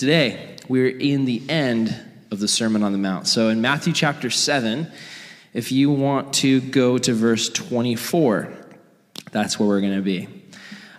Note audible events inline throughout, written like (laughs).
Today, we're in the end of the Sermon on the Mount. So in Matthew chapter 7, if you want to go to verse 24, that's where we're going to be.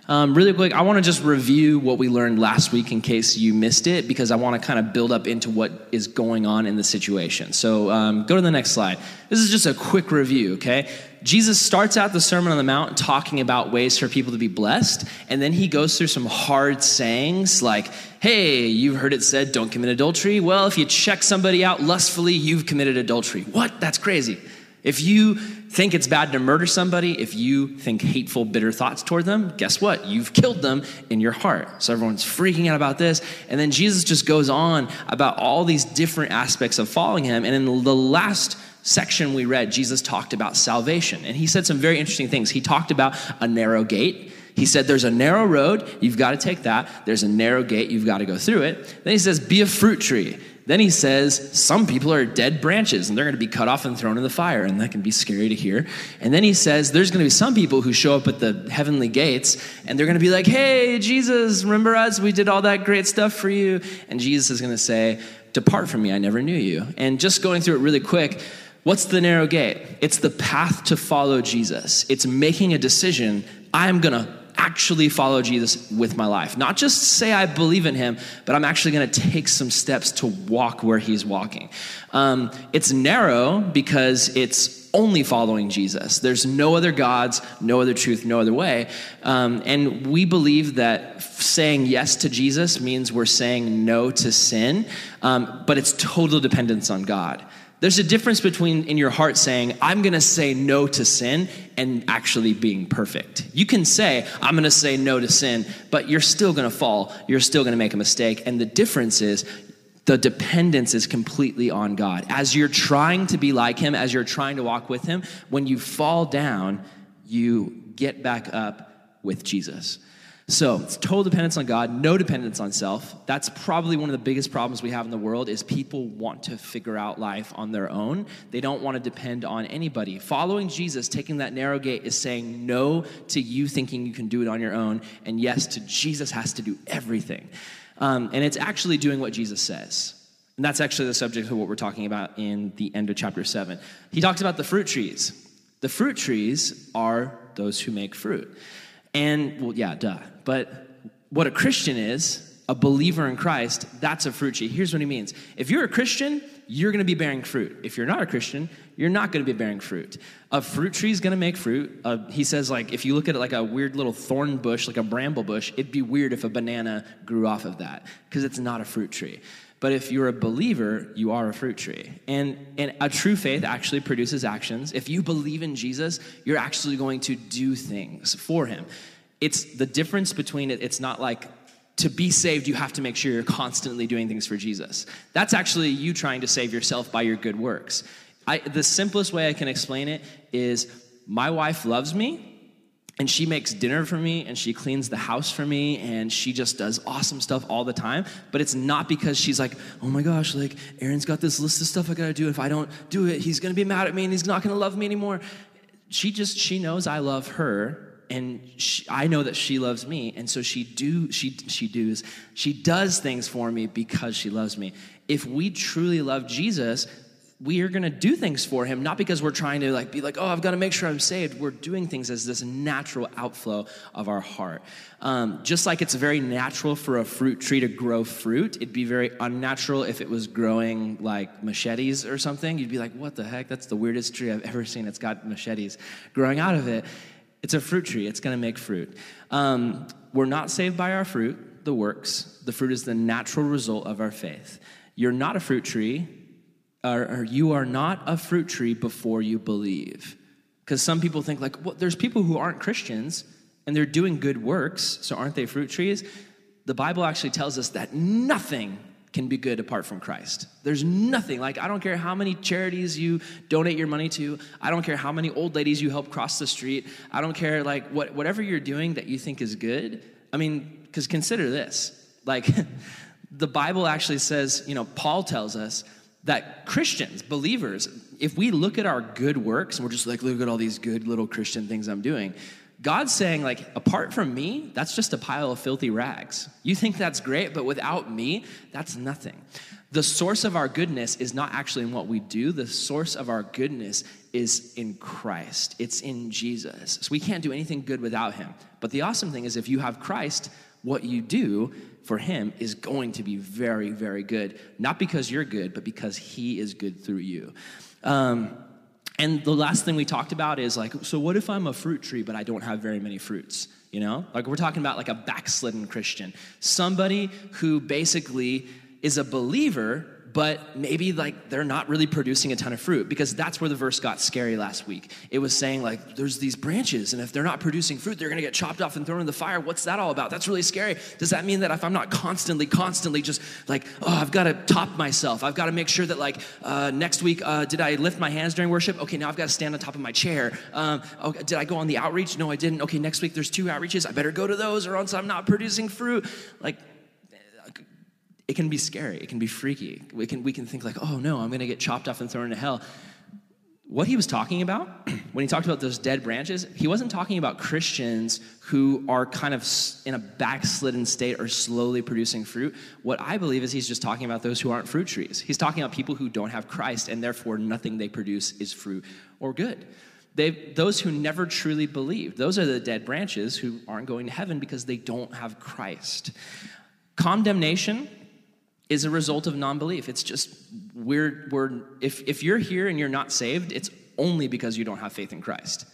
Um, really quick, I want to just review what we learned last week in case you missed it, because I want to kind of build up into what is going on in the situation. So um, go to the next slide. This is just a quick review, okay? Jesus starts out the Sermon on the Mount talking about ways for people to be blessed, and then he goes through some hard sayings like, hey, you've heard it said, don't commit adultery. Well, if you check somebody out lustfully, you've committed adultery. What? That's crazy. If you think it's bad to murder somebody, if you think hateful, bitter thoughts toward them, guess what? You've killed them in your heart. So everyone's freaking out about this. And then Jesus just goes on about all these different aspects of following him. And in the last section we read, Jesus talked about salvation. And he said some very interesting things. He talked about a narrow gate. He said, There's a narrow road, you've got to take that. There's a narrow gate, you've got to go through it. Then he says, Be a fruit tree. Then he says, Some people are dead branches and they're going to be cut off and thrown in the fire, and that can be scary to hear. And then he says, There's going to be some people who show up at the heavenly gates and they're going to be like, Hey, Jesus, remember us? We did all that great stuff for you. And Jesus is going to say, Depart from me, I never knew you. And just going through it really quick, what's the narrow gate? It's the path to follow Jesus, it's making a decision. I'm going to actually follow Jesus with my life. Not just say I believe in him, but I'm actually going to take some steps to walk where he's walking. Um, it's narrow because it's only following Jesus. There's no other gods, no other truth, no other way. Um, and we believe that saying yes to Jesus means we're saying no to sin, um, but it's total dependence on God. There's a difference between in your heart saying, I'm going to say no to sin and actually being perfect. You can say, I'm going to say no to sin, but you're still going to fall. You're still going to make a mistake. And the difference is the dependence is completely on God. As you're trying to be like Him, as you're trying to walk with Him, when you fall down, you get back up with Jesus. So it's total dependence on God, no dependence on self. That's probably one of the biggest problems we have in the world is people want to figure out life on their own. They don't want to depend on anybody. Following Jesus, taking that narrow gate is saying no to you thinking you can do it on your own, and yes to Jesus has to do everything. Um, and it's actually doing what Jesus says. And that's actually the subject of what we're talking about in the end of chapter 7. He talks about the fruit trees. The fruit trees are those who make fruit. And, well, yeah, duh. But what a Christian is, a believer in Christ, that's a fruit tree. Here's what he means. If you're a Christian, you're going to be bearing fruit. If you're not a Christian, you're not going to be bearing fruit. A fruit tree is going to make fruit. Uh, he says, like, if you look at it like a weird little thorn bush, like a bramble bush, it'd be weird if a banana grew off of that because it's not a fruit tree. But if you're a believer, you are a fruit tree. And, and a true faith actually produces actions. If you believe in Jesus, you're actually going to do things for him it's the difference between it, it's not like to be saved, you have to make sure you're constantly doing things for Jesus. That's actually you trying to save yourself by your good works. I, the simplest way I can explain it is my wife loves me and she makes dinner for me and she cleans the house for me and she just does awesome stuff all the time but it's not because she's like oh my gosh like aaron's got this list of stuff i gotta do if i don't do it he's gonna be mad at me and he's not gonna love me anymore she just she knows i love her and she, I know that she loves me, and so she do she she does she does things for me because she loves me. If we truly love Jesus, we are going to do things for him not because we're trying to like be like oh i've got to make sure i'm saved. We're doing things as this natural outflow of our heart. Um, just like it's very natural for a fruit tree to grow fruit it'd be very unnatural if it was growing like machetes or something. You'd be like what the heck? That's the weirdest tree i've ever seen. It's got machetes growing out of it it's a fruit tree, it's going to make fruit. Um, we're not saved by our fruit, the works. The fruit is the natural result of our faith. You're not a fruit tree, or, or you are not a fruit tree before you believe. Because some people think, like, well, there's people who aren't Christians and they're doing good works, so aren't they fruit trees? The Bible actually tells us that nothing can be good apart from Christ. There's nothing, like, I don't care how many charities you donate your money to. I don't care how many old ladies you help cross the street. I don't care, like, what, whatever you're doing that you think is good. I mean, because consider this. Like, (laughs) the Bible actually says, you know, Paul tells us that Christians, believers, if we look at our good works and we're just like, look at all these good little Christian things I'm doing, God's saying, like, apart from me, that's just a pile of filthy rags. You think that's great, but without me, that's nothing. The source of our goodness is not actually in what we do, the source of our goodness is in Christ. It's in Jesus. So we can't do anything good without him. But the awesome thing is, if you have Christ, what you do for him is going to be very, very good. Not because you're good, but because he is good through you. Um, and the last thing we talked about is like, so what if I'm a fruit tree, but I don't have very many fruits? You know, like we're talking about like a backslidden Christian, somebody who basically is a believer, but maybe like they're not really producing a ton of fruit because that's where the verse got scary last week. It was saying like there's these branches and if they're not producing fruit, they're going to get chopped off and thrown in the fire. What's that all about? That's really scary. Does that mean that if I'm not constantly, constantly just like, oh, I've got to top myself. I've got to make sure that like uh, next week, uh, did I lift my hands during worship? Okay, now I've got to stand on top of my chair. Um, okay, oh, did I go on the outreach? No, I didn't. Okay, next week there's two outreaches. I better go to those or else I'm not producing fruit. Like it can be scary. It can be freaky. We can, we can think like, oh no, I'm going to get chopped off and thrown into hell. What he was talking about (clears throat) when he talked about those dead branches, he wasn't talking about Christians who are kind of in a backslidden state or slowly producing fruit. What I believe is he's just talking about those who aren't fruit trees. He's talking about people who don't have Christ and therefore nothing they produce is fruit or good. They, those who never truly believe, those are the dead branches who aren't going to heaven because they don't have Christ. Condemnation is a result of non-belief. It's just we're we're if if you're here and you're not saved, it's only because you don't have faith in Christ.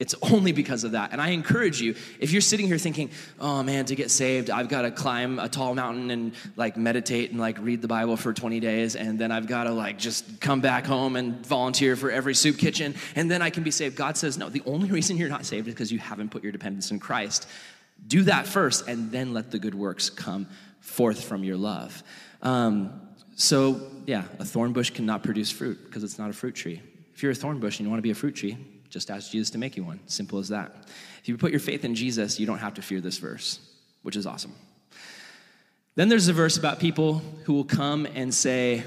It's only because of that. And I encourage you, if you're sitting here thinking, oh man, to get saved, I've got to climb a tall mountain and like meditate and like read the Bible for 20 days, and then I've got to like just come back home and volunteer for every soup kitchen, and then I can be saved. God says, no, the only reason you're not saved is because you haven't put your dependence in Christ. Do that first, and then let the good works come forth from your love. Um, so, yeah, a thorn bush cannot produce fruit because it's not a fruit tree. If you're a thorn bush and you want to be a fruit tree, just ask Jesus to make you one. Simple as that. If you put your faith in Jesus, you don't have to fear this verse, which is awesome. Then there's a verse about people who will come and say,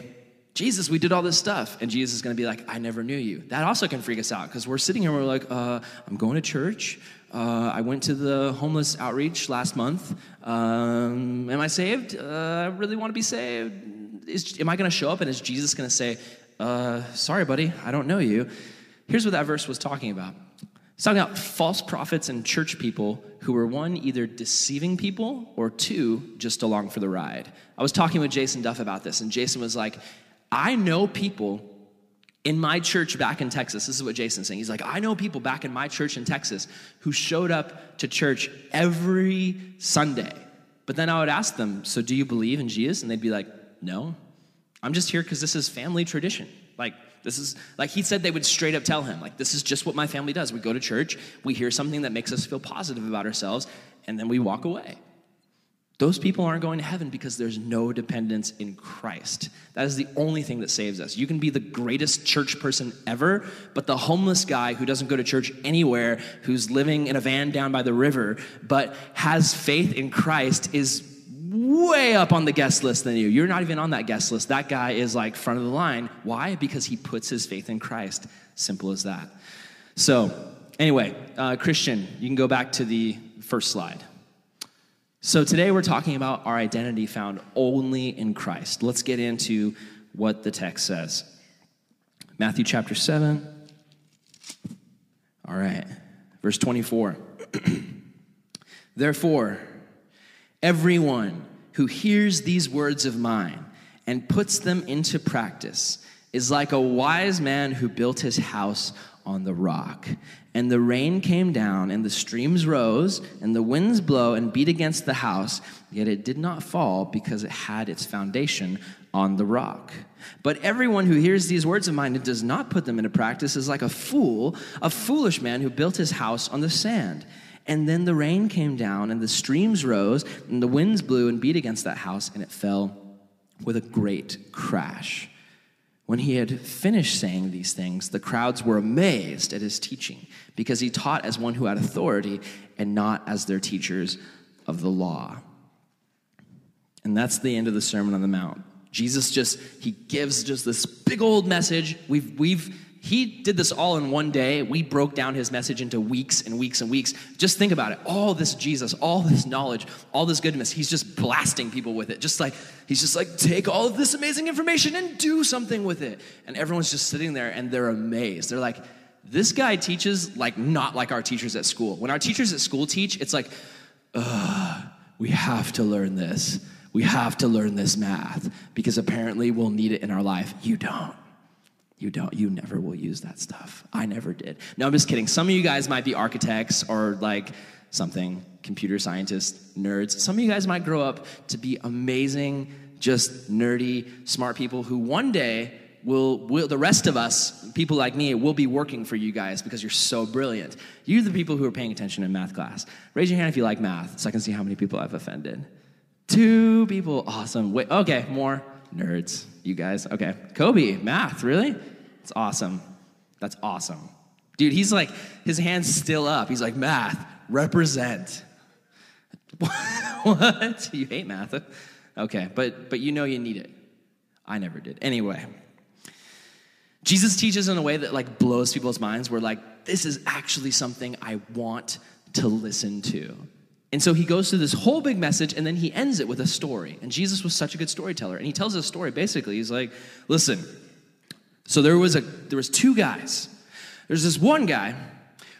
Jesus, we did all this stuff. And Jesus is going to be like, I never knew you. That also can freak us out because we're sitting here and we're like, uh, I'm going to church. Uh, I went to the homeless outreach last month. Um, am I saved? Uh, I really want to be saved. Is, am I going to show up and is Jesus going to say, uh, Sorry, buddy, I don't know you? Here's what that verse was talking about it's talking about false prophets and church people who were one, either deceiving people, or two, just along for the ride. I was talking with Jason Duff about this, and Jason was like, I know people in my church back in Texas, this is what Jason's saying. He's like, I know people back in my church in Texas who showed up to church every Sunday. But then I would ask them, So do you believe in Jesus? And they'd be like, No. I'm just here because this is family tradition. Like, this is, like he said, they would straight up tell him, like, this is just what my family does. We go to church, we hear something that makes us feel positive about ourselves, and then we walk away. Those people aren't going to heaven because there's no dependence in Christ. That is the only thing that saves us. You can be the greatest church person ever, but the homeless guy who doesn't go to church anywhere, who's living in a van down by the river, but has faith in Christ is way up on the guest list than you. You're not even on that guest list. That guy is like front of the line. Why? Because he puts his faith in Christ. Simple as that. So, anyway, uh, Christian, you can go back to the first slide. So today we're talking about our identity found only in Christ. Let's get into what the text says. Matthew chapter 7. All right, verse 24. (clears throat) Therefore, everyone who hears these words of mine and puts them into practice is like a wise man who built his house on the rock. And the rain came down, and the streams rose, and the winds blow and beat against the house, yet it did not fall because it had its foundation on the rock. But everyone who hears these words of mine and does not put them into practice is like a fool, a foolish man who built his house on the sand. And then the rain came down, and the streams rose, and the winds blew and beat against that house, and it fell with a great crash. When he had finished saying these things, the crowds were amazed at his teaching, because he taught as one who had authority and not as their teachers of the law. And that's the end of the Sermon on the Mount. Jesus just, he gives just this big old message. We've, we've he did this all in one day. We broke down his message into weeks and weeks and weeks. Just think about it. All this Jesus, all this knowledge, all this goodness, he's just blasting people with it. Just like, he's just like, take all of this amazing information and do something with it. And everyone's just sitting there and they're amazed. They're like, this guy teaches like not like our teachers at school. When our teachers at school teach, it's like, ugh, we have to learn this. We have to learn this math because apparently we'll need it in our life. You don't. You don't, you never will use that stuff. I never did. No, I'm just kidding. Some of you guys might be architects or like something, computer scientists, nerds. Some of you guys might grow up to be amazing, just nerdy, smart people who one day will, will the rest of us, people like me, will be working for you guys because you're so brilliant. You're the people who are paying attention in math class. Raise your hand if you like math so I can see how many people I've offended. Two people. Awesome. Wait, okay, more nerds. You guys. Okay. Kobe, math, really? It's awesome. That's awesome. Dude, he's like, his hand's still up. He's like, math, represent. (laughs) what? You hate math? Okay, but but you know you need it. I never did. Anyway. Jesus teaches in a way that like blows people's minds where like this is actually something I want to listen to. And so he goes through this whole big message and then he ends it with a story. And Jesus was such a good storyteller. And he tells a story basically. He's like, listen, so there was a there was two guys. There's this one guy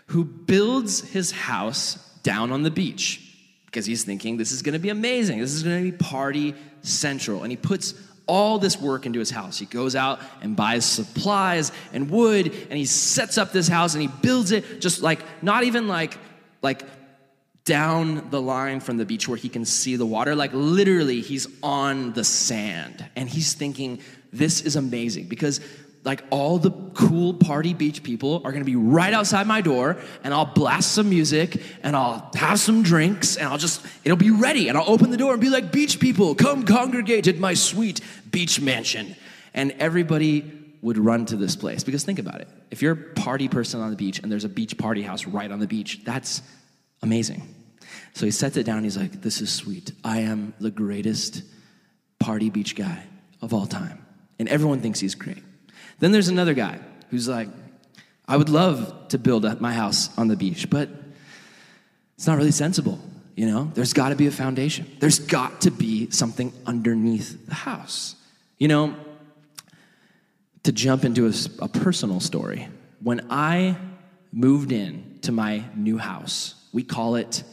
who builds his house down on the beach because he's thinking this is going to be amazing. This is going to be party central. And he puts all this work into his house. He goes out and buys supplies and wood and he sets up this house and he builds it just like not even like like down the line from the beach where he can see the water. Like literally, he's on the sand and he's thinking, this is amazing because like all the cool party beach people are gonna be right outside my door and I'll blast some music and I'll have some drinks and I'll just, it'll be ready and I'll open the door and be like, beach people, come congregate at my sweet beach mansion. And everybody would run to this place because think about it. If you're a party person on the beach and there's a beach party house right on the beach, that's amazing. So he sets it down. He's like, This is sweet. I am the greatest party beach guy of all time. And everyone thinks he's great. Then there's another guy who's like, I would love to build my house on the beach, but it's not really sensible. You know, there's got to be a foundation. There's got to be something underneath the house. You know, to jump into a, a personal story, when I moved in to my new house, we call it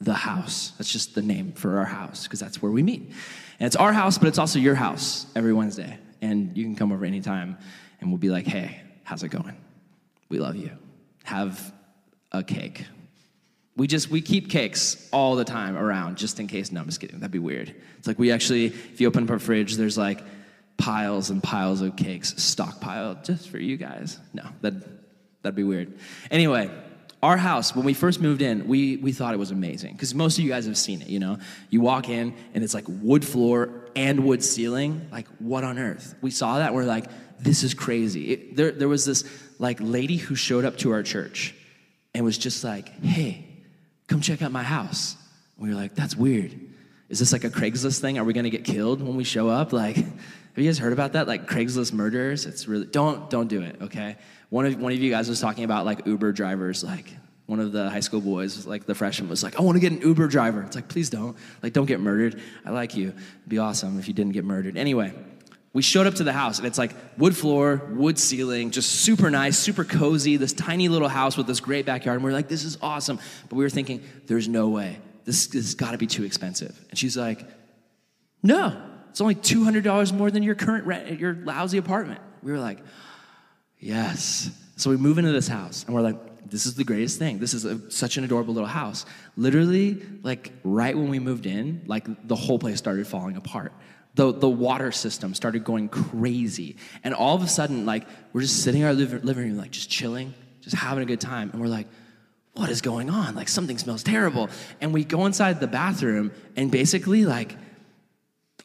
the house. That's just the name for our house because that's where we meet. And it's our house, but it's also your house every Wednesday. And you can come over anytime and we'll be like, hey, how's it going? We love you. Have a cake. We just we keep cakes all the time around just in case. No, I'm just kidding. That'd be weird. It's like we actually, if you open up our fridge, there's like piles and piles of cakes stockpiled just for you guys. No, that that'd be weird. Anyway, our house, when we first moved in, we, we thought it was amazing because most of you guys have seen it, you know? You walk in and it's like wood floor and wood ceiling. Like, what on earth? We saw that, we're like, this is crazy. It, there, there was this like lady who showed up to our church and was just like, hey, come check out my house. we were like, that's weird. Is this like a Craigslist thing? Are we gonna get killed when we show up? Like, have you guys heard about that? Like Craigslist murders? It's really don't don't do it, okay? One of, one of you guys was talking about like Uber drivers, like one of the high school boys, like the freshman, was like, I want to get an Uber driver. It's like, please don't. Like, don't get murdered. I like you. It'd be awesome if you didn't get murdered. Anyway, we showed up to the house and it's like wood floor, wood ceiling, just super nice, super cozy, this tiny little house with this great backyard. And we are like, this is awesome. But we were thinking, there's no way. This, has got to be too expensive. And she's like, no, it's only $200 more than your current rent at your lousy apartment. We were like, yes. So we move into this house and we're like, this is the greatest thing. This is a, such an adorable little house. Literally, like right when we moved in, like the whole place started falling apart. The, the water system started going crazy. And all of a sudden, like, we're just sitting in our living room, like, just chilling, just having a good time. And we're like, what is going on? Like, something smells terrible. And we go inside the bathroom, and basically, like,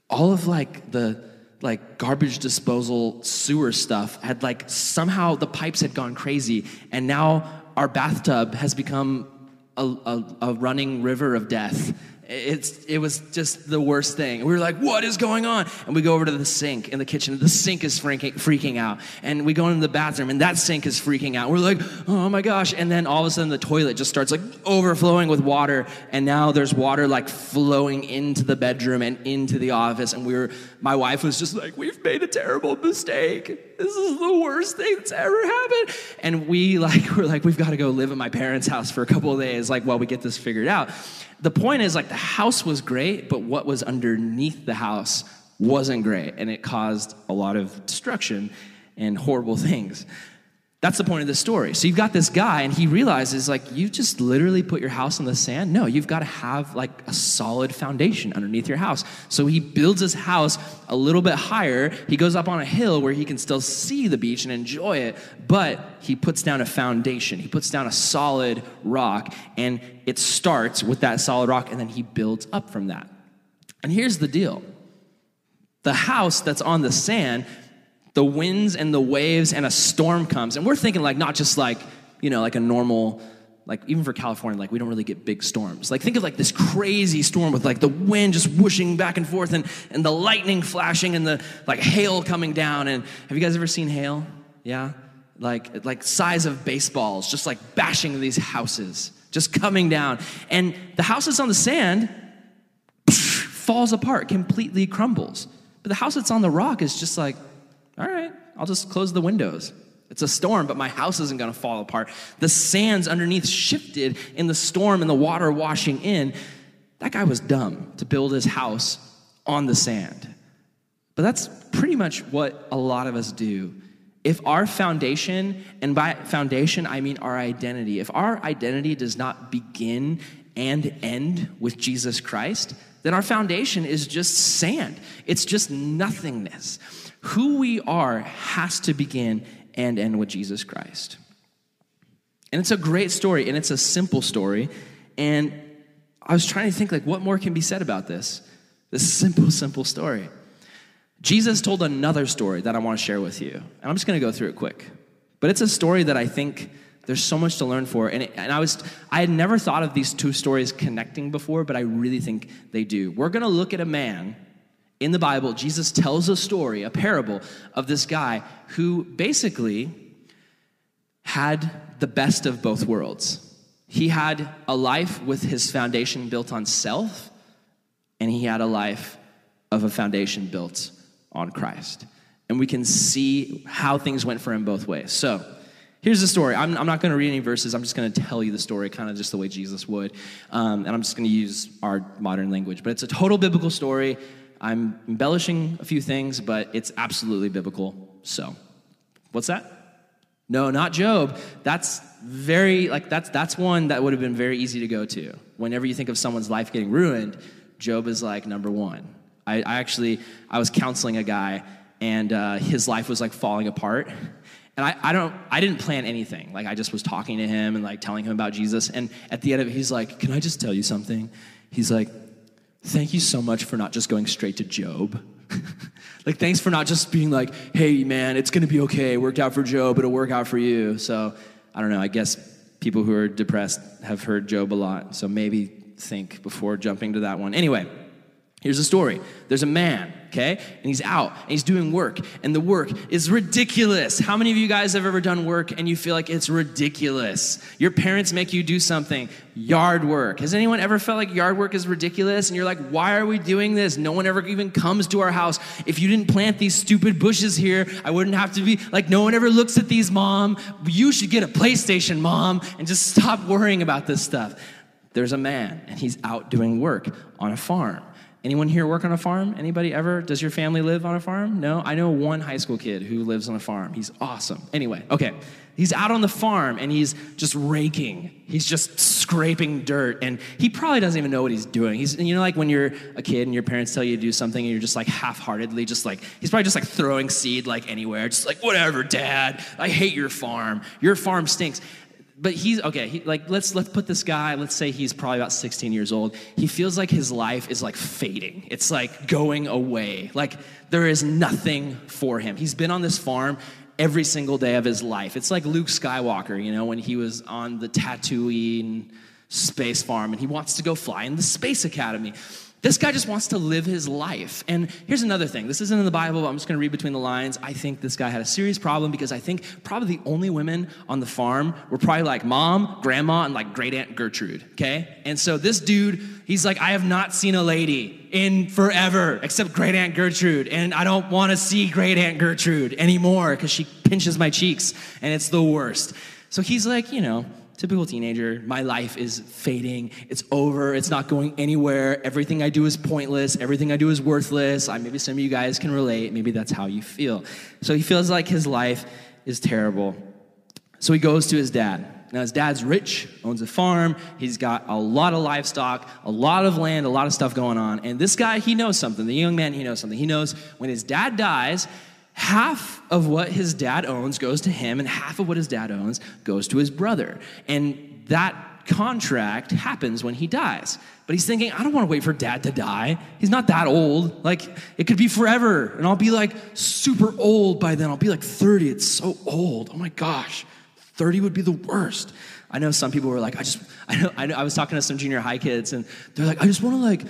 all of, like, the, like garbage disposal sewer stuff had like somehow the pipes had gone crazy and now our bathtub has become a, a, a running river of death It's, it was just the worst thing. We were like, what is going on? And we go over to the sink in the kitchen. The sink is freaking, freaking out. And we go into the bathroom and that sink is freaking out. We're like, oh my gosh. And then all of a sudden the toilet just starts like overflowing with water. And now there's water like flowing into the bedroom and into the office. And we were, my wife was just like, we've made a terrible mistake. This is the worst thing that's ever happened. And we (laughs) like, we're like, we've got to go live at my parents' house for a couple of days, like while we get this figured out the point is like the house was great, but what was underneath the house wasn't great, and it caused a lot of destruction and horrible (laughs) things. That's the point of the story. So you've got this guy, and he realizes, like, you just literally put your house on the sand. No, you've got to have like a solid foundation underneath your house. So he builds his house a little bit higher. He goes up on a hill where he can still see the beach and enjoy it, but he puts down a foundation. He puts down a solid rock, and it starts with that solid rock, and then he builds up from that. And here's the deal the house that's on the sand the winds and the waves and a storm comes. And we're thinking like not just like you know like a normal like even for california like we don't really get big storms. Like think of like this crazy storm with like the wind just whooshing back and forth and and the lightning flashing and the like hail coming down. And have you guys ever seen hail? Yeah? Like like size of baseballs just like bashing these houses just coming down. And the house that's on the sand falls apart completely crumbles. But the house that's on the rock is just like all right, I'll just close the windows. It's a storm, but my house isn't going to fall apart. The sands underneath shifted in the storm and the water washing in. That guy was dumb to build his house on the sand. But that's pretty much what a lot of us do. If our foundation, and by foundation I mean our identity, if our identity does not begin and end with Jesus Christ, then our foundation is just sand. It's just nothingness. Who we are has to begin and end with Jesus Christ. And it's a great story and it's a simple story. And I was trying to think like what more can be said about this? This simple, simple story. Jesus told another story that I want to share with you. And I'm just going to go through it quick. But it's a story that I think there's so much to learn for. And, it, and I was I had never thought of these two stories connecting before, but I really think they do. We're going to look at a man in the Bible, Jesus tells a story, a parable of this guy who basically had the best of both worlds. He had a life with his foundation built on self, and he had a life of a foundation built on Christ. And we can see how things went for him both ways. So, here's the story. I'm, I'm not going to read any verses. I'm just going to tell you the story, kind of just the way Jesus would. Um, and I'm just going to use our modern language. But it's a total biblical story. I'm embellishing a few things, but it's absolutely biblical. So, what's that? No, not Job. That's very like that's that's one that would have been very easy to go to. Whenever you think of someone's life getting ruined, Job is like number one. I, I actually I was counseling a guy, and uh, his life was like falling apart. And I, I don't I didn't plan anything. Like I just was talking to him and like telling him about Jesus. And at the end of it, he's like, "Can I just tell you something?" He's like, thank you so much for not just going straight to Job. (laughs) like, thanks for not just being like, hey, man, it's gonna be okay. It worked out for Job, it'll work out for you. So, I don't know, I guess people who are depressed have heard Job a lot. So maybe think before jumping to that one. Anyway, here's the story there's a man okay? And he's out and he's doing work, and the work is ridiculous. How many of you guys have ever done work and you feel like it's ridiculous? Your parents make you do something, yard work. Has anyone ever felt like yard work is ridiculous? And you're like, why are we doing this? No one ever even comes to our house. If you didn't plant these stupid bushes here, I wouldn't have to be like, no one ever looks at these, mom. You should get a PlayStation, mom, and just stop worrying about this stuff. There's a man, and he's out doing work on a farm Anyone here work on a farm? Anybody ever? Does your family live on a farm? No? I know one high school kid who lives on a farm. He's awesome. Anyway, okay. He's out on the farm and he's just raking. He's just scraping dirt and he probably doesn't even know what he's doing. He's you know like when you're a kid and your parents tell you to do something and you're just like half-heartedly just like he's probably just like throwing seed like anywhere. Just like whatever, dad. I hate your farm. Your farm stinks but he's okay he, like let's let's put this guy let's say he's probably about 16 years old. He feels like his life is like fading. It's like going away. Like there is nothing for him. He's been on this farm every single day of his life. It's like luke skywalker you know when he was on the tatooine space farm and he wants to go fly in the space academy. This guy just wants to live his life. And here's another thing this isn't in the Bible, but I'm just gonna read between the lines. I think this guy had a serious problem because I think probably the only women on the farm were probably like mom, grandma, and like great aunt Gertrude, okay? And so this dude, he's like, I have not seen a lady in forever except great aunt Gertrude. And I don't wanna see great aunt Gertrude anymore because she pinches my cheeks and it's the worst. So he's like, you know, typical teenager. My life is fading. It's over. It's not going anywhere. Everything I do is pointless. Everything I do is worthless. I, maybe some of you guys can relate. Maybe that's how you feel. So he feels like his life is terrible. So he goes to his dad. Now, his dad's rich, owns a farm. He's got a lot of livestock, a lot of land, a lot of stuff going on. And this guy, he knows something. The young man, he knows something. He knows when his dad dies, half of what his dad owns goes to him, and half of what his dad owns goes to his brother. And that contract happens when he dies. But he's thinking, I don't want to wait for dad to die. He's not that old. Like, it could be forever. And I'll be like super old by then. I'll be like 30. It's so old. Oh my gosh. 30 would be the worst. I know some people were like, I just, (laughs) I know, I, know, I was talking to some junior high kids, and they're like, I just want to like,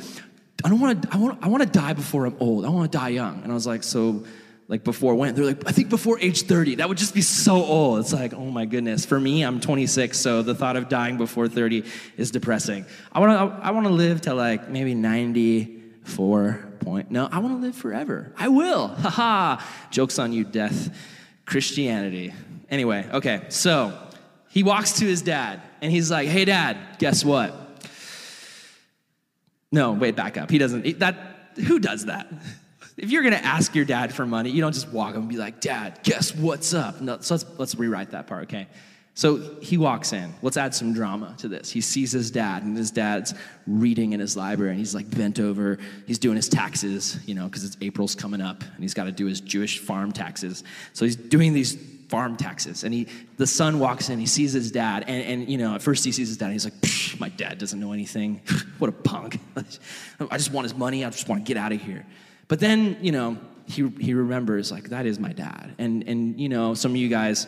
I don't want to, I want, I want to die before I'm old. I want to die young. And I was like, so like before when they're like i think before age 30 that would just be so old. It's like oh my goodness. For me i'm 26 so the thought of dying before 30 is depressing. I want to i want to live to like maybe 94 point no i want to live forever. I will. (laughs) Haha jokes on you death. Christianity. Anyway okay so he walks to his dad and he's like hey dad guess what? No wait back up. He doesn't that who does that if you're gonna ask your dad for money, you don't just walk up and be like, Dad, guess what's up? No, so let's, let's rewrite that part, okay? So he walks in. Let's add some drama to this. He sees his dad, and his dad's reading in his library, and he's like bent over. He's doing his taxes, you know, because it's April's coming up, and he's got to do his Jewish farm taxes. So he's doing these farm taxes, and he, the son walks in. He sees his dad, and, and you know, at first he sees his dad, and he's like, "My dad doesn't know anything. (laughs) what a punk! (laughs) I just want his money. I just want to get out of here." But then, you know, he, he remembers, like, that is my dad. And, and, you know, some of you guys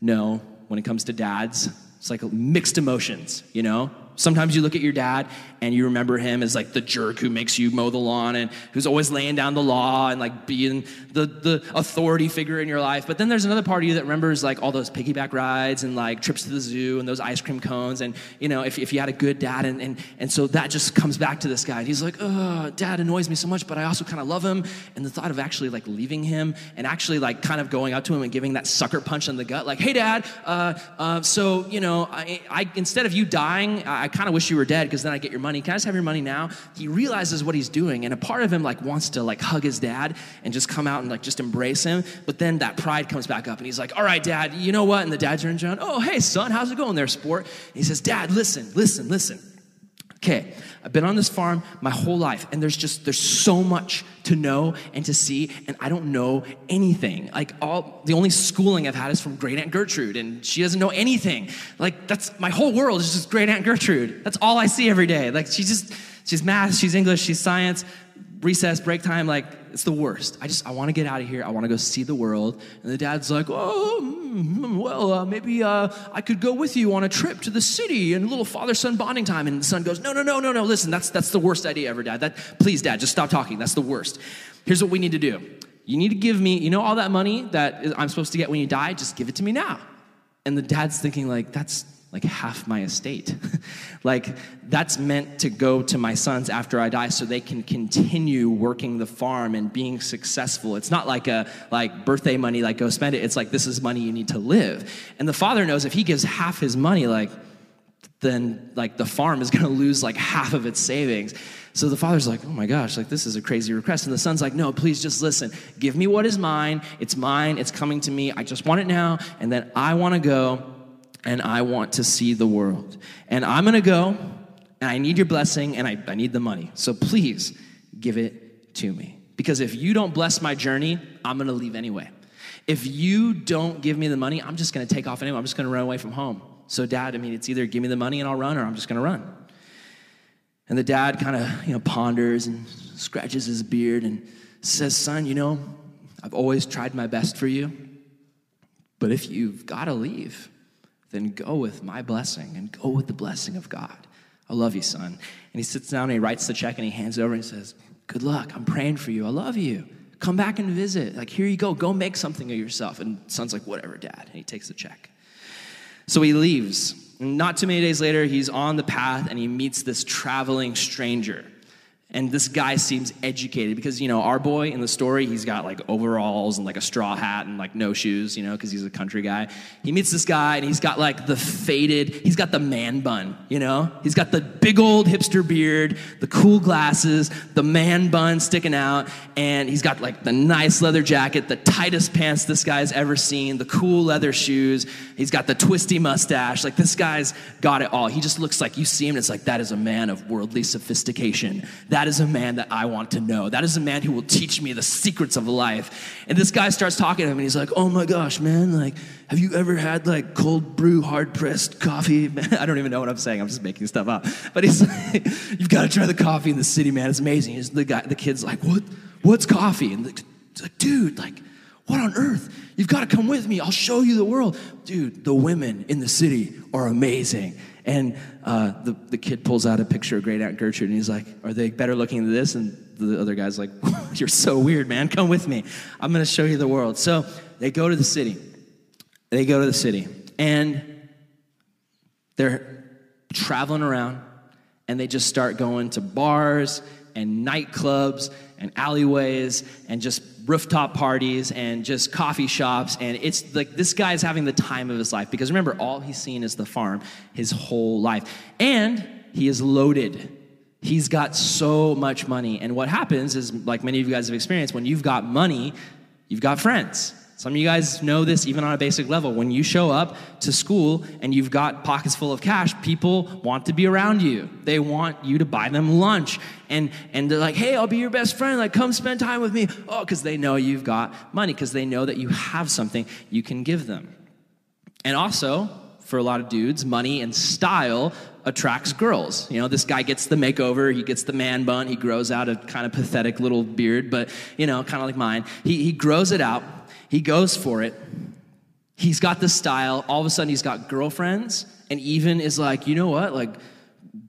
know when it comes to dads, it's like mixed emotions, you know? Sometimes you look at your dad and you remember him as like the jerk who makes you mow the lawn and who's always laying down the law and like being the, the authority figure in your life. But then there's another part of you that remembers like all those piggyback rides and like trips to the zoo and those ice cream cones. And, you know, if, if you had a good dad. And, and, and so that just comes back to this guy. And he's like, oh, dad annoys me so much, but I also kind of love him. And the thought of actually like leaving him and actually like kind of going up to him and giving that sucker punch in the gut, like, hey, dad, uh, uh, so, you know, I, I, instead of you dying, I, I kind of wish you were dead because then I get your money. Can I just have your money now? He realizes what he's doing, and a part of him like wants to like hug his dad and just come out and like just embrace him. But then that pride comes back up, and he's like, "All right, dad, you know what?" And the dad turns around, "Oh, hey, son, how's it going there, sport?" And he says, "Dad, listen, listen, listen." Okay, I've been on this farm my whole life, and there's just there's so much to know and to see, and I don't know anything. Like all the only schooling I've had is from great Aunt Gertrude, and she doesn't know anything. Like that's my whole world is just great Aunt Gertrude. That's all I see every day. Like she just she's math, she's English, she's science, recess, break time, like it's the worst. I just I want to get out of here. I want to go see the world. And the dad's like, oh, mm, well, uh, maybe uh, I could go with you on a trip to the city and a little father-son bonding time. And the son goes, no, no, no, no, no. Listen, that's that's the worst idea ever, dad. That please, dad, just stop talking. That's the worst. Here's what we need to do. You need to give me, you know, all that money that I'm supposed to get when you die. Just give it to me now. And the dad's thinking like, that's like half my estate. (laughs) like that's meant to go to my sons after I die so they can continue working the farm and being successful. It's not like a like birthday money like go spend it. It's like this is money you need to live. And the father knows if he gives half his money like then like the farm is going to lose like half of its savings. So the father's like, "Oh my gosh, like this is a crazy request." And the son's like, "No, please just listen. Give me what is mine. It's mine. It's coming to me. I just want it now, and then I want to go and I want to see the world. And I'm gonna go, and I need your blessing, and I, I need the money. So please give it to me. Because if you don't bless my journey, I'm gonna leave anyway. If you don't give me the money, I'm just gonna take off anyway. I'm just gonna run away from home. So, dad, I mean, it's either give me the money and I'll run, or I'm just gonna run. And the dad kind of, you know, ponders and scratches his beard and says, Son, you know, I've always tried my best for you, but if you've gotta leave, then go with my blessing and go with the blessing of God. I love you, son. And he sits down and he writes the check and he hands it over and he says, Good luck. I'm praying for you. I love you. Come back and visit. Like, here you go. Go make something of yourself. And son's like, Whatever, dad. And he takes the check. So he leaves. Not too many days later, he's on the path and he meets this traveling stranger. And this guy seems educated because, you know, our boy in the story, he's got like overalls and like a straw hat and like no shoes, you know, because he's a country guy. He meets this guy and he's got like the faded, he's got the man bun, you know? He's got the big old hipster beard, the cool glasses, the man bun sticking out, and he's got like the nice leather jacket, the tightest pants this guy's ever seen, the cool leather shoes. He's got the twisty mustache. Like this guy's got it all. He just looks like you see him and it's like, that is a man of worldly sophistication. That is a man that I want to know. That is a man who will teach me the secrets of life. And this guy starts talking to him and he's like, oh my gosh, man, like, have you ever had like cold brew, hard pressed coffee? (laughs) Man, I don't even know what I'm saying. I'm just making stuff up. But he's like, (laughs) you've got to try the coffee in the city, man. It's amazing. He's the guy, the kid's like, what? What's coffee? And the, like, dude, like, what on earth? You've got to come with me. I'll show you the world. Dude, the women in the city are amazing. And uh, the, the kid pulls out a picture of Great Aunt Gertrude and he's like, Are they better looking than this? And the other guy's like, (laughs) You're so weird, man. Come with me. I'm going to show you the world. So they go to the city. They go to the city. And they're traveling around and they just start going to bars and nightclubs and alleyways and just rooftop parties and just coffee shops and it's like this guy is having the time of his life because remember all he's seen is the farm his whole life. And he is loaded. He's got so much money and what happens is like many of you guys have experienced when you've got money you've got friends some of you guys know this even on a basic level. When you show up to school and you've got pockets full of cash, people want to be around you. They want you to buy them lunch. And, and they're like, hey, I'll be your best friend. Like, come spend time with me. Oh, because they know you've got money, because they know that you have something you can give them. And also, for a lot of dudes, money and style attracts girls. You know, this guy gets the makeover, he gets the man bun, he grows out a kind of pathetic little beard, but, you know, kind of like mine. He, he grows it out he goes for it. He's got the style. All of a sudden, he's got girlfriends, and even is like, you know what? Like,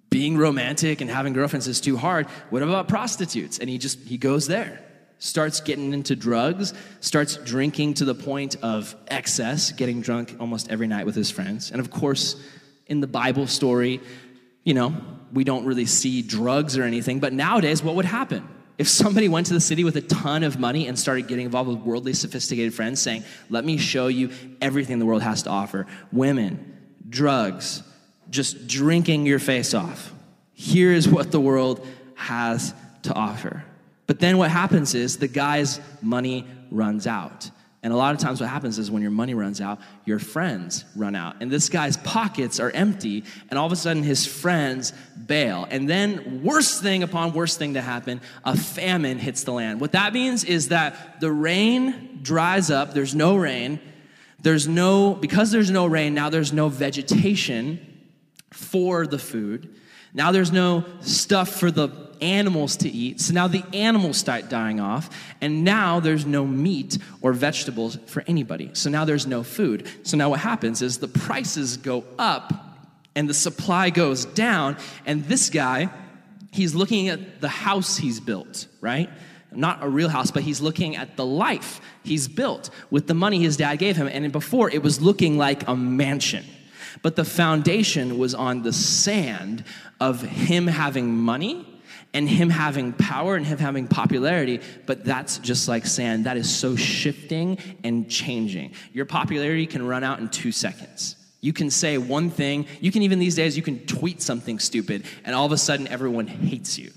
being romantic and having girlfriends is too hard. What about prostitutes? And he just he goes there. Starts getting into drugs, starts drinking to the point of excess, getting drunk almost every night with his friends. And of course, in the Bible story, you know, we don't really see drugs or anything, but nowadays what would happen? If somebody went to the city with a ton of money and started getting involved with worldly, sophisticated friends, saying, Let me show you everything the world has to offer women, drugs, just drinking your face off. Here is what the world has to offer. But then what happens is the guy's money runs out. And a lot of times, what happens is when your money runs out, your friends run out. And this guy's pockets are empty, and all of a sudden, his friends bail. And then, worst thing upon worst thing to happen, a famine hits the land. What that means is that the rain dries up, there's no rain. There's no, because there's no rain, now there's no vegetation for the food. Now there's no stuff for the animals to eat. So now the animals start dying off, and now there's no meat or vegetables for anybody. So now there's no food. So now what happens is the prices go up and the supply goes down, and this guy, he's looking at the house he's built, right? Not a real house, but he's looking at the life he's built with the money his dad gave him. And before, it was looking like a mansion. But the foundation was on the sand of him having money and him having power and him having popularity, but that's just like sand. That is so shifting and changing. Your popularity can run out in two seconds. You can say one thing, you can even these days, you can tweet something stupid, and all of a sudden everyone hates you.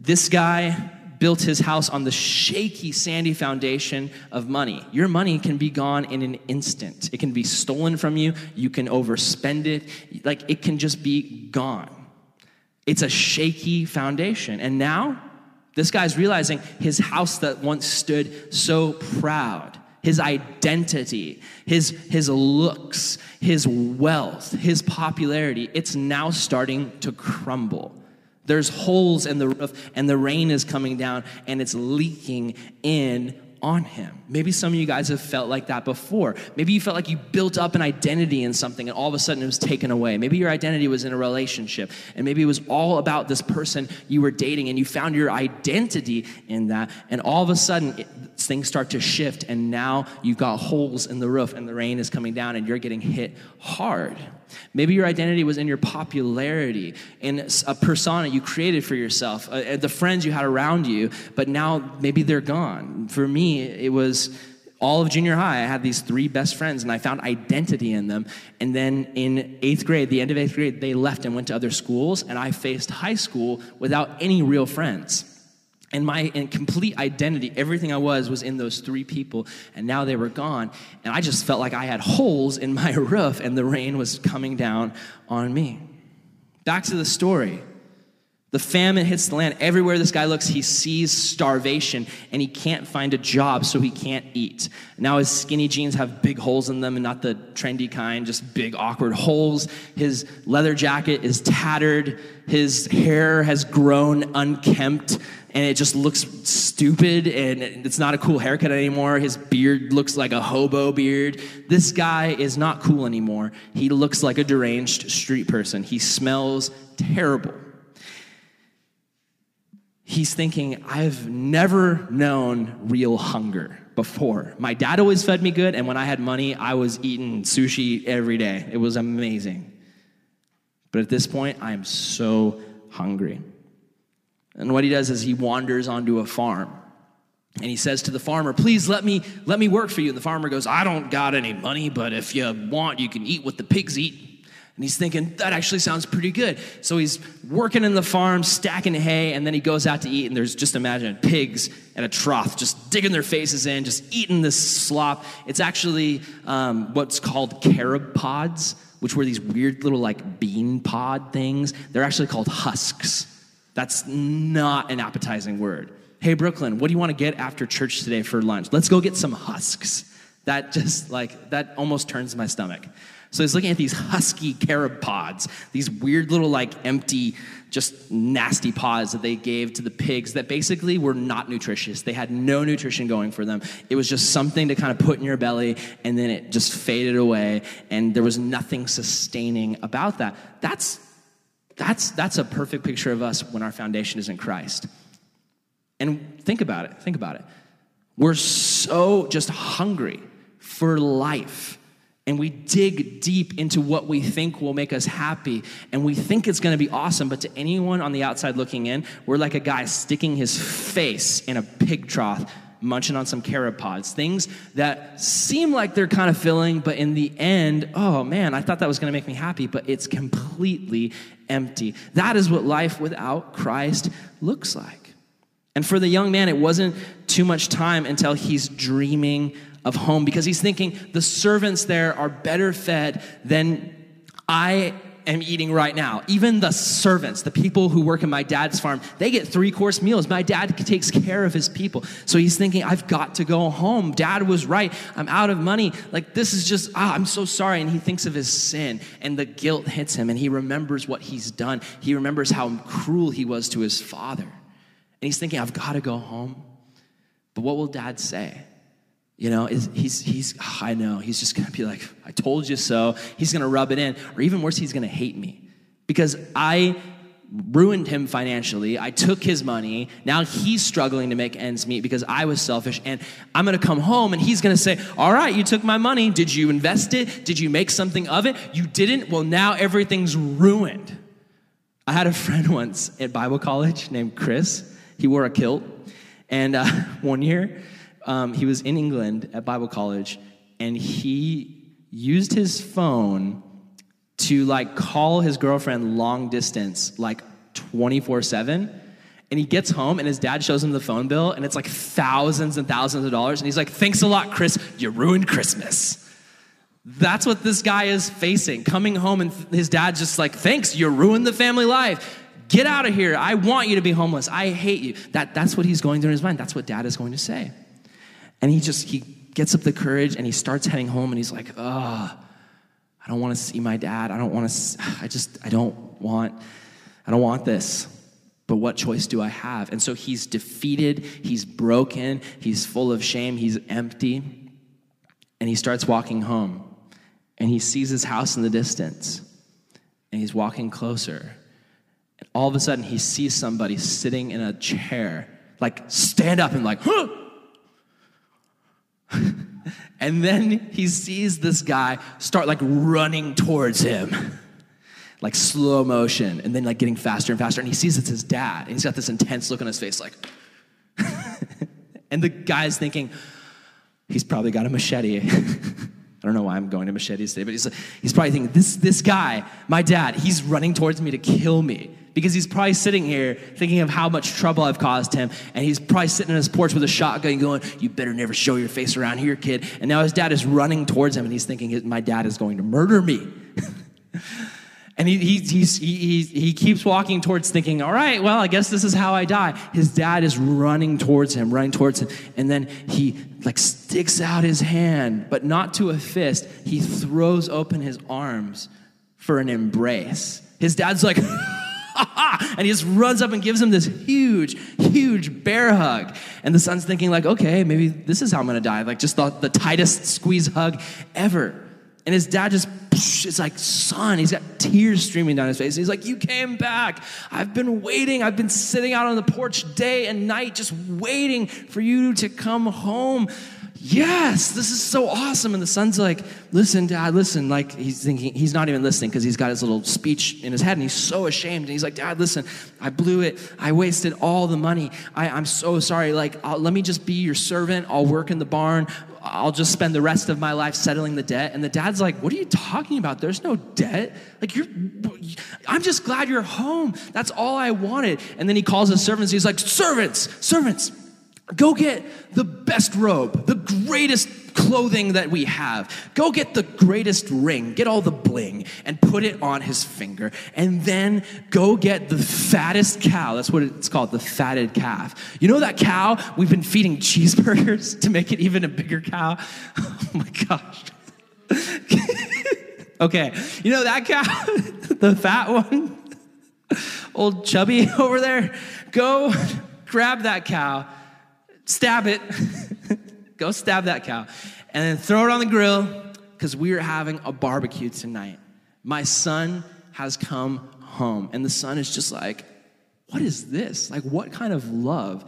This guy built his house on the shaky, sandy foundation of money. Your money can be gone in an instant. It can be stolen from you. You can overspend it. Like it can just be gone. It's a shaky foundation. And now, this guy's realizing his house that once stood so proud, his identity, his, his looks, his wealth, his popularity, it's now starting to crumble. There's holes in the roof, and the rain is coming down, and it's leaking in on him. Maybe some of you guys have felt like that before. Maybe you felt like you built up an identity in something and all of a sudden it was taken away. Maybe your identity was in a relationship and maybe it was all about this person you were dating and you found your identity in that. And all of a sudden it, things start to shift and now you've got holes in the roof and the rain is coming down and you're getting hit hard. Maybe your identity was in your popularity, in a persona you created for yourself, uh, the friends you had around you, but now maybe they're gone. For me, it was all of junior high, I had these three best friends and I found identity in them. And then in eighth grade, the end of eighth grade, they left and went to other schools, and I faced high school without any real friends. And my complete identity, everything I was, was in those three people, and now they were gone. And I just felt like I had holes in my (laughs) roof, and the rain was coming down on me. Back to the story. The famine hits the land. Everywhere this guy looks, he sees starvation and he can't find a job, so he can't eat. Now his skinny jeans have big holes in them and not the trendy kind, just big, awkward holes. His leather jacket is tattered. His hair has grown unkempt and it just looks stupid and it's not a cool haircut anymore. His beard looks like a hobo beard. This guy is not cool anymore. He looks like a deranged street person. He smells terrible he's thinking, I've never known real hunger before. My dad always fed me good, and when I had money, I was eating sushi every day. It was amazing. But at this point, I am so hungry. And what he does is he wanders onto a farm. And he says to the farmer, "Please let me let me work for you." And the farmer goes, "I don't got any money, but if you want, you can eat what the pigs eat." And he's thinking, that actually sounds pretty good. So he's working in the farm, stacking hay, and then he goes out to eat, and there's just imagine pigs at a trough, just digging their faces in, just eating this slop. It's actually um, what's called carob pods, which were these weird little like bean pod things. They're actually called husks. That's not an appetizing word. Hey, Brooklyn, what do you want to get after church today for lunch? Let's go get some husks. That just like, that almost turns my stomach. So he's looking at these husky carob pods, these weird little, like, empty, just nasty pods that they gave to the pigs that basically were not nutritious. They had no nutrition going for them. It was just something to kind of put in your belly, and then it just faded away, and there was nothing sustaining about that. That's, that's, that's a perfect picture of us when our foundation is in Christ. And think about it, think about it. We're so just hungry for life and we dig deep into what we think will make us happy. And we think it's going to be awesome but to anyone on the outside looking in we're like a guy sticking his face in a pig trough munching on some carob pods. Things that seem like they're kind of filling but in the end oh man i thought that was going to make me happy but it's completely empty. That is what life without christ looks like. And for the young man it wasn't too much time until he's dreaming of home because he's thinking the servants there are better fed than I am eating right now. Even the servants, the people who work in my dad's farm, they get three course meals. My dad takes care of his people. So he's thinking, I've got to go home. Dad was right. I'm out of money. Like, this is just, ah, I'm so sorry. And he thinks of his sin and the guilt hits him and he remembers what he's done. He remembers how cruel he was to his father. And he's thinking, I've got to go home. But what will dad say? You know, he's, he's, oh, I know, he's just gonna be like, I told you so. He's gonna rub it in. Or even worse, he's gonna hate me because I ruined him financially. I took his money. Now he's struggling to make ends meet because I was selfish. And I'm gonna come home and he's gonna say, All right, you took my money. Did you invest it? Did you make something of it? You didn't? Well, now everything's ruined. I had a friend (laughs) once at Bible college named Chris. He wore a kilt. And uh, (laughs) one year, um, he was in England at Bible college, and he used his phone to like call his girlfriend long distance, like 24 7. And he gets home and his dad shows him the phone bill and it's like thousands and thousands of dollars. And he's like, Thanks a lot, Chris. You ruined Christmas. That's what this guy is facing. Coming home and his dad just like, Thanks, you ruined the family life. Get out of here. I want you to be homeless. I hate you. That, that's what he's going through in his mind. That's what dad is going to say. And he just, he gets up the courage and he starts heading home and he's like, oh, I don't want to see my dad. I don't want to, I just, I don't want, I don't want this. But what choice do I have? And so he's defeated, he's broken, he's full of shame, he's empty. And he starts walking home. And he sees his house in the distance. And he's walking closer. And all of a sudden, he sees somebody sitting in a chair, like stand up and like, huh! (laughs) and then he sees this guy start like running towards him. Like slow motion and then like getting faster and faster and he sees it's his dad and he's got this intense look on his face like (laughs) and the guy's thinking he's probably got a machete. (laughs) I don't know why i'm going to machetes today but he's, he's probably thinking this, this guy my dad he's running towards me to kill me because he's probably sitting here thinking of how much trouble I've caused him. And he's probably sitting on his porch with a shotgun going, You better never show your face around here, kid. And now his dad is running towards him and he's thinking, My dad is going to murder me. (laughs) And he, he, he's, he, he keeps walking towards thinking, all right, well, I guess this is how I die. His dad is running towards him, running towards him. And then he like sticks out his hand, but not to a fist. He throws open his arms for an embrace. His dad's like, (laughs) (laughs) and he just runs up and gives him this huge, huge bear hug. And the son's thinking like, okay, maybe this is how I'm gonna die. Like just the, tightest squeeze hug ever. And his dad just, it's like, son, he's got tears streaming down his face. He's like, You came back. I've been waiting. I've been sitting out on the porch day and night just waiting for you to come home. Yes, this is so awesome. And the son's like, Listen, dad, listen. Like, he's thinking, he's not even listening because he's got his little speech in his head and he's so ashamed. And he's like, Dad, listen, I blew it. I wasted all the money. I, am so sorry. Like, I'll, let me just be your servant. I'll work in the barn. I'll just spend the rest of my life settling the debt. And the dad's like, What are you talking about? There's no debt. Like, you're, I'm just glad you're home. That's all I wanted. And then he calls his servants. He's like, Servants, servants, go get the best robe, the greatest clothing that we have. Go get the greatest ring, get all the bling, and put it on his finger. And then go get the fattest cow. That's what it's called, the fatted calf. You know that cow we've been feeding cheeseburgers (laughs) to make it even a bigger cow? (laughs) Oh my gosh. (laughs) okay, you know that cow, the fat one? Old chubby over there? Go grab that cow, stab it (laughs) Go stab that cow. And then throw it on the grill because we are having a barbecue tonight. My son has come home. And the son is just like, what is this? Like, what kind of love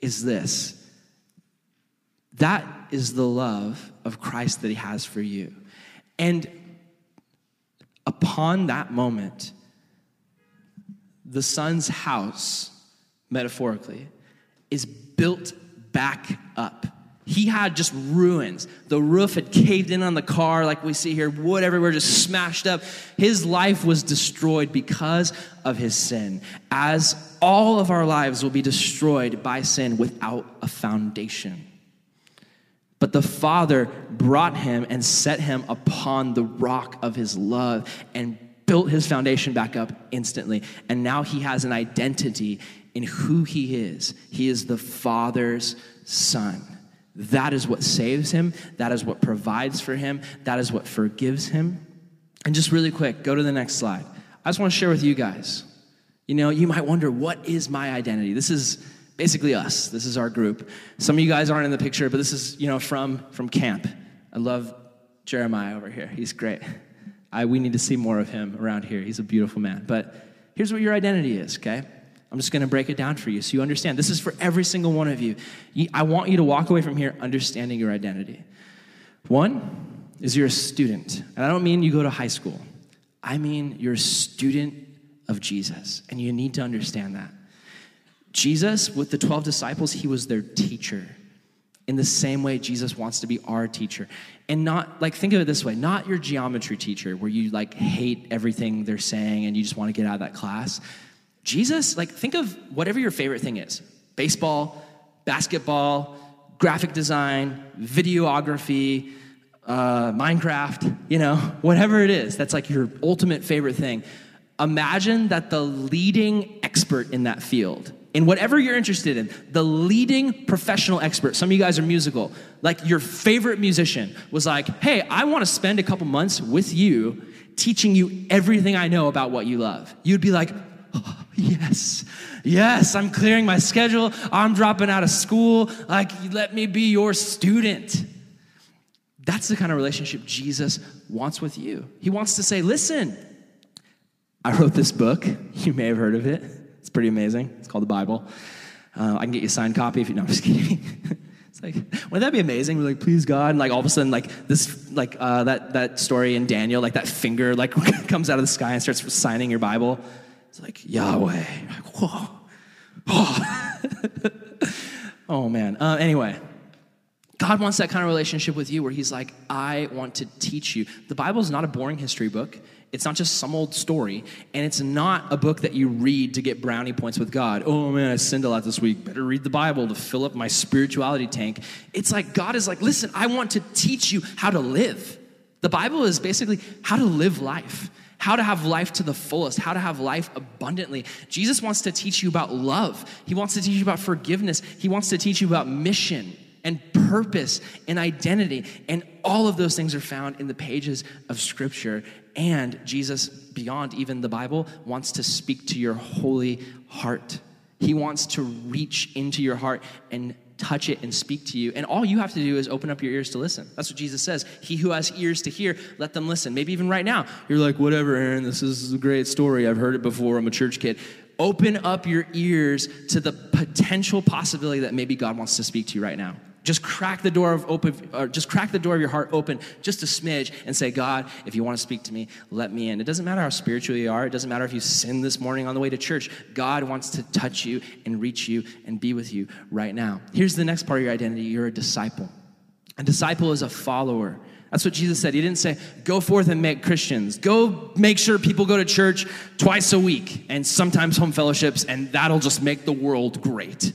is this? That is the love of Christ that he has for you. And upon that moment, the son's house, metaphorically, is built back up. He had just ruins. The roof had caved in on the car, like we see here, wood everywhere just smashed up. His life was destroyed because of his sin, as all of our lives will be destroyed by sin without a foundation. But the Father brought him and set him upon the rock of his love and built his foundation back up instantly. And now he has an identity in who he is. He is the Father's Son. That is what saves him. That is what provides for him. That is what forgives him. And just really quick, go to the next slide. I just want to share with you guys. You know, you might wonder, what is my identity? This is basically us. This is our group. Some of you guys aren't in the picture, but this is, you know, from, from camp. I love Jeremiah over here. He's great. I, we need to see more of him around here. He's a beautiful man. But here's what your identity is, okay? I'm just going to break it down for you so you understand. This is for every single one of you. I want you to walk away from here understanding your identity. One is you're a student. And I don't mean you go to high school, I mean you're a student of Jesus. And you need to understand that. Jesus, with the 12 disciples, he was their teacher. In the same way, Jesus wants to be our teacher. And not, like, think of it this way not your geometry teacher where you, like, hate everything they're saying and you just want to get out of that class. Jesus, like, think of whatever your favorite thing is baseball, basketball, graphic design, videography, uh, Minecraft, you know, whatever it is, that's like your ultimate favorite thing. Imagine that the leading expert in that field, in whatever you're interested in, the leading professional expert, some of you guys are musical, like your favorite musician was like, hey, I want to spend a couple months with you teaching you everything I know about what you love. You'd be like, (laughs) yes, yes, I'm clearing my schedule. I'm dropping out of school. Like, let me be your student. That's the kind of relationship Jesus wants with you. He wants to say, listen, I wrote this book. (laughs) You may have heard of it. It's pretty amazing. It's called the Bible. Uh, I can get you a signed copy if you know. I'm just kidding. (laughs) it's like, wouldn't that be amazing? We're like, please God, and like all of a sudden, like this, like uh, that that story in Daniel, like that finger, like comes out of the sky and starts signing your Bible. It's like Yahweh. Whoa, oh, (laughs) oh man. Uh, anyway, God wants that kind of relationship with you where He's like, I want to teach you. The Bible is not a boring history book. It's not just some old story, and it's not a book that you read to get brownie points with God. Oh man, I sinned a lot this week. Better read the Bible to fill up my spirituality tank. It's like God is like, listen, I want to teach you how to live. The Bible is basically how to live life, how to have life to the fullest, how to have life abundantly. Jesus wants to teach you about love, He wants to teach you about forgiveness, He wants to teach you about mission and purpose and identity. And all of those things are found in the pages of Scripture. And Jesus, beyond even the Bible, wants to speak to your holy heart. He wants to reach into your heart and touch it and speak to you. And all you have to do is open up your ears to listen. That's what Jesus says. He who has ears to hear, let them listen. Maybe even right now, you're like, whatever, Aaron, this is a great story. I've heard it before. I'm a church kid. Open up your ears to the potential possibility that maybe God wants to speak to you right now. Just crack the door of open, or just crack the door of your heart open just a smidge and say, God, if you want to speak to me, let me in. It doesn't matter how spiritual you are. It doesn't matter if you sin this morning on the way to church. God wants to touch you and reach you and be with you right now. Here's the next part of your identity. You're a disciple. A disciple is a follower. That's what Jesus said. He didn't say, go forth and make Christians. Go make sure people go to church twice a week and sometimes home fellowships, and that'll just make the world great.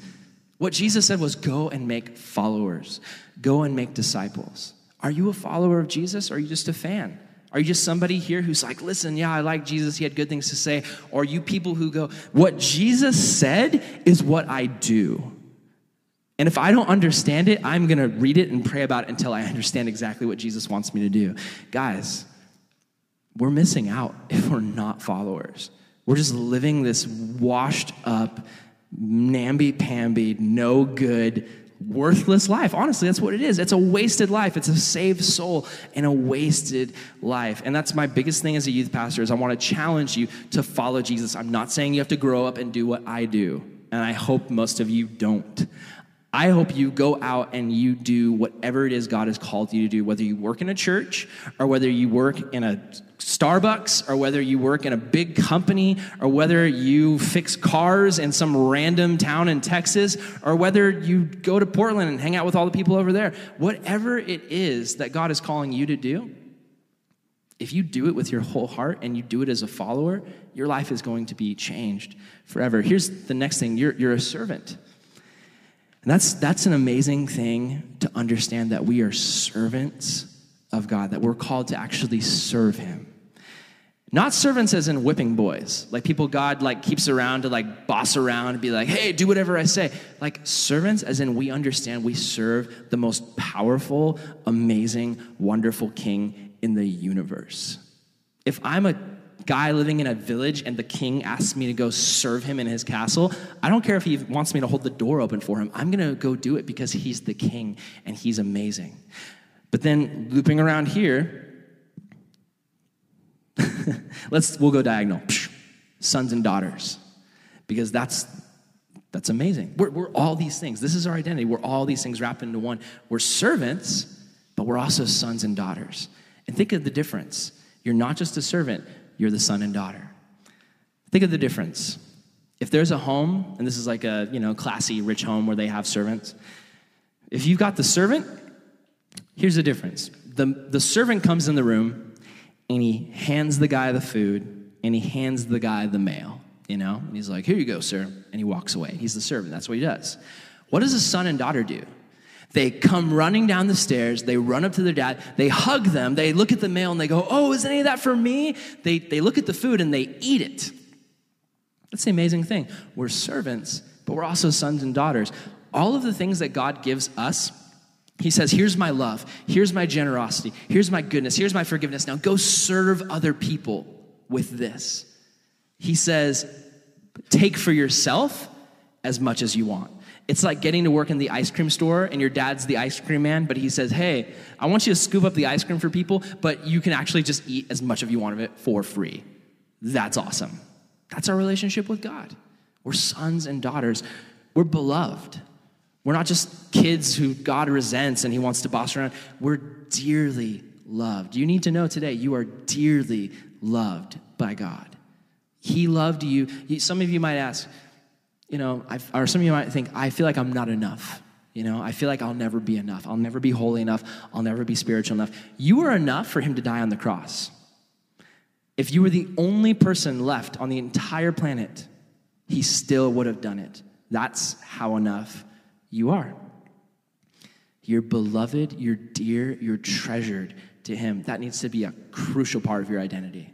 What Jesus said was go and make followers, go and make disciples. Are you a follower of Jesus or are you just a fan? Are you just somebody here who's like, listen, yeah, I like Jesus, he had good things to say? Or are you people who go, what Jesus said is what I do? And if I don't understand it, I'm gonna read it and pray about it until I understand exactly what Jesus wants me to do. Guys, we're missing out if we're not followers. We're just living this washed up, namby pamby, no good, worthless life. Honestly, that's what it is. It's a wasted life. It's a saved soul and a wasted life. And that's my biggest thing as a youth pastor is I want to challenge you to follow Jesus. I'm not saying you have to grow up and do what I do. And I hope most of you don't. I hope you go out and you do whatever it is God has called you to do, whether you work in a church or whether you work in a Starbucks or whether you work in a big company or whether you fix cars in some random town in Texas or whether you go to Portland and hang out with all the people over there. Whatever it is that God is calling you to do, if you do it with your whole heart and you do it as a follower, your life is going to be changed forever. Here's the next thing you're, you're a servant. And that's, that's an amazing thing to understand that we are servants of God, that we're called to actually serve Him. Not servants as in whipping boys, like people God like keeps around to like boss around and be like, hey, do whatever I say. Like servants as in we understand we serve the most powerful, amazing, wonderful king in the universe. If I'm a guy living in a village and the king asks me to go serve him in his castle, I don't care if he wants me to hold the door open for him. I'm going to go do it because he's the king and he's amazing. But then looping around here, (laughs) let's we'll go diagonal. Sons and daughters. Because that's that's amazing. We're, we're all these things. This is our identity. We're all these things wrapped into one. We're servants, but we're also sons and daughters. And think of the difference. You're not just a servant, you're the son and daughter. Think of the difference. If there's a home, and this is like a you know classy rich home where they have servants, if you've got the servant, here's the difference. The, the servant comes in the room and he hands the guy the food and he hands the guy the mail, you know? And he's like, Here you go, sir. And he walks away. He's the servant. That's what he does. What does a son and daughter do? They come running down the stairs. They run up to their dad. They hug them. They look at the mail and they go, Oh, is any of that for me? They, they look at the food and they eat it. That's the amazing thing. We're servants, but we're also sons and daughters. All of the things that God gives us, He says, Here's my love. Here's my generosity. Here's my goodness. Here's my forgiveness. Now go serve other people with this. He says, Take for yourself as much as you want. It's like getting to work in the ice cream store and your dad's the ice cream man, but he says, Hey, I want you to scoop up the ice cream for people, but you can actually just eat as much of you want of it for free. That's awesome. That's our relationship with God. We're sons and daughters. We're beloved. We're not just kids who God resents and he wants to boss around. We're dearly loved. You need to know today you are dearly loved by God. He loved you. Some of you might ask, you know, I've, or some of you might think, I feel like I'm not enough. You know, I feel like I'll never be enough. I'll never be holy enough. I'll never be spiritual enough. You are enough for him to die on the cross. If you were the only person left on the entire planet, he still would have done it. That's how enough you are. You're beloved, you're dear, you're treasured to him. That needs to be a crucial part of your identity.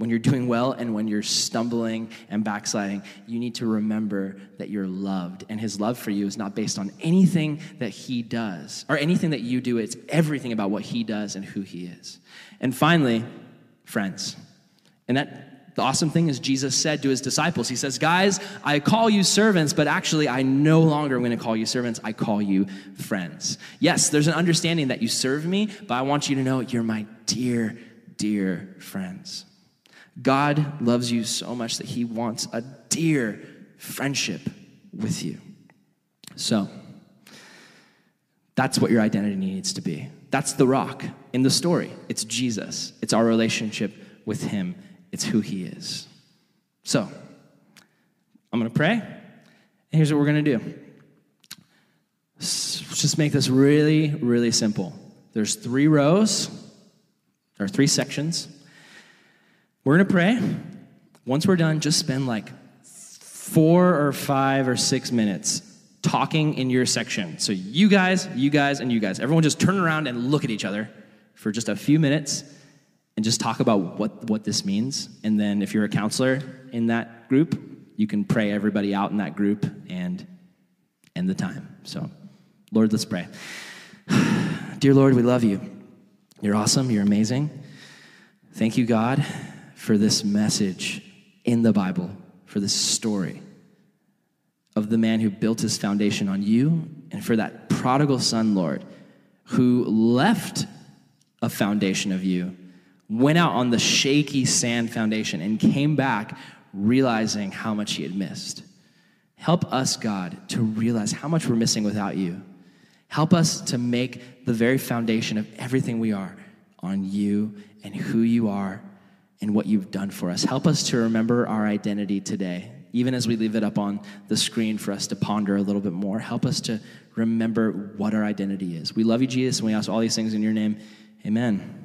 When you're doing well and when you're stumbling and backsliding, you need to remember that you're loved. And his love for you is not based on anything that he does or anything that you do. It's everything about what he does and who he is. And finally, friends. And that the awesome thing is Jesus said to his disciples, He says, Guys, I call you servants, but actually I no longer am going to call you servants. I call you friends. Yes, there's an understanding that you serve me, but I want you to know you're my dear, dear friends. God loves you so much that he wants a dear friendship with you. So, that's what your identity needs to be. That's the rock in the story. It's Jesus, it's our relationship with him, it's who he is. So, I'm going to pray, and here's what we're going to do. Let's just make this really, really simple. There's three rows, or three sections. We're going to pray. Once we're done, just spend like four or five or six minutes talking in your section. So, you guys, you guys, and you guys, everyone just turn around and look at each other for just a few minutes and just talk about what, what this means. And then, if you're a counselor in that group, you can pray everybody out in that group and end the time. So, Lord, let's pray. (sighs) Dear Lord, we love you. You're awesome. You're amazing. Thank you, God for this message in the Bible, for this story of the man who built his foundation on you, and for that prodigal son, Lord, who left a foundation of you, went out on the shaky sand foundation, and came back realizing how much he had missed. Help us, God, to realize how much we're missing without you. Help us to make the very foundation of everything we are on you and who you are and what you've done for us. Help us to remember our identity today, even as we leave it up on the screen for us to ponder a little bit more. Help us to remember what our identity is. We love you, Jesus, and we ask all these things in your name. Amen.